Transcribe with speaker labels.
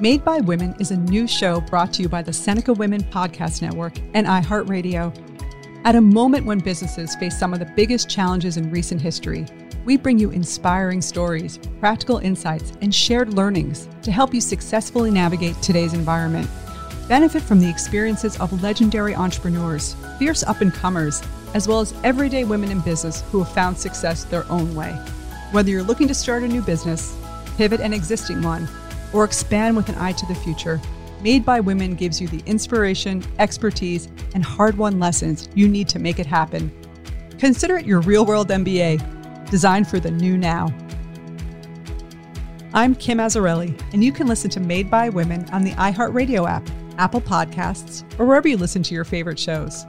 Speaker 1: Made by Women is a new show brought to you by the Seneca Women Podcast Network and iHeartRadio. At a moment when businesses face some of the biggest challenges in recent history, we bring you inspiring stories, practical insights, and shared learnings to help you successfully navigate today's environment. Benefit from the experiences of legendary entrepreneurs, fierce up and comers, as well as everyday women in business who have found success their own way. Whether you're looking to start a new business, pivot an existing one, or expand with an eye to the future, Made by Women gives you the inspiration, expertise, and hard won lessons you need to make it happen. Consider it your real world MBA, designed for the new now. I'm Kim Azzarelli, and you can listen to Made by Women on the iHeartRadio app, Apple Podcasts, or wherever you listen to your favorite shows.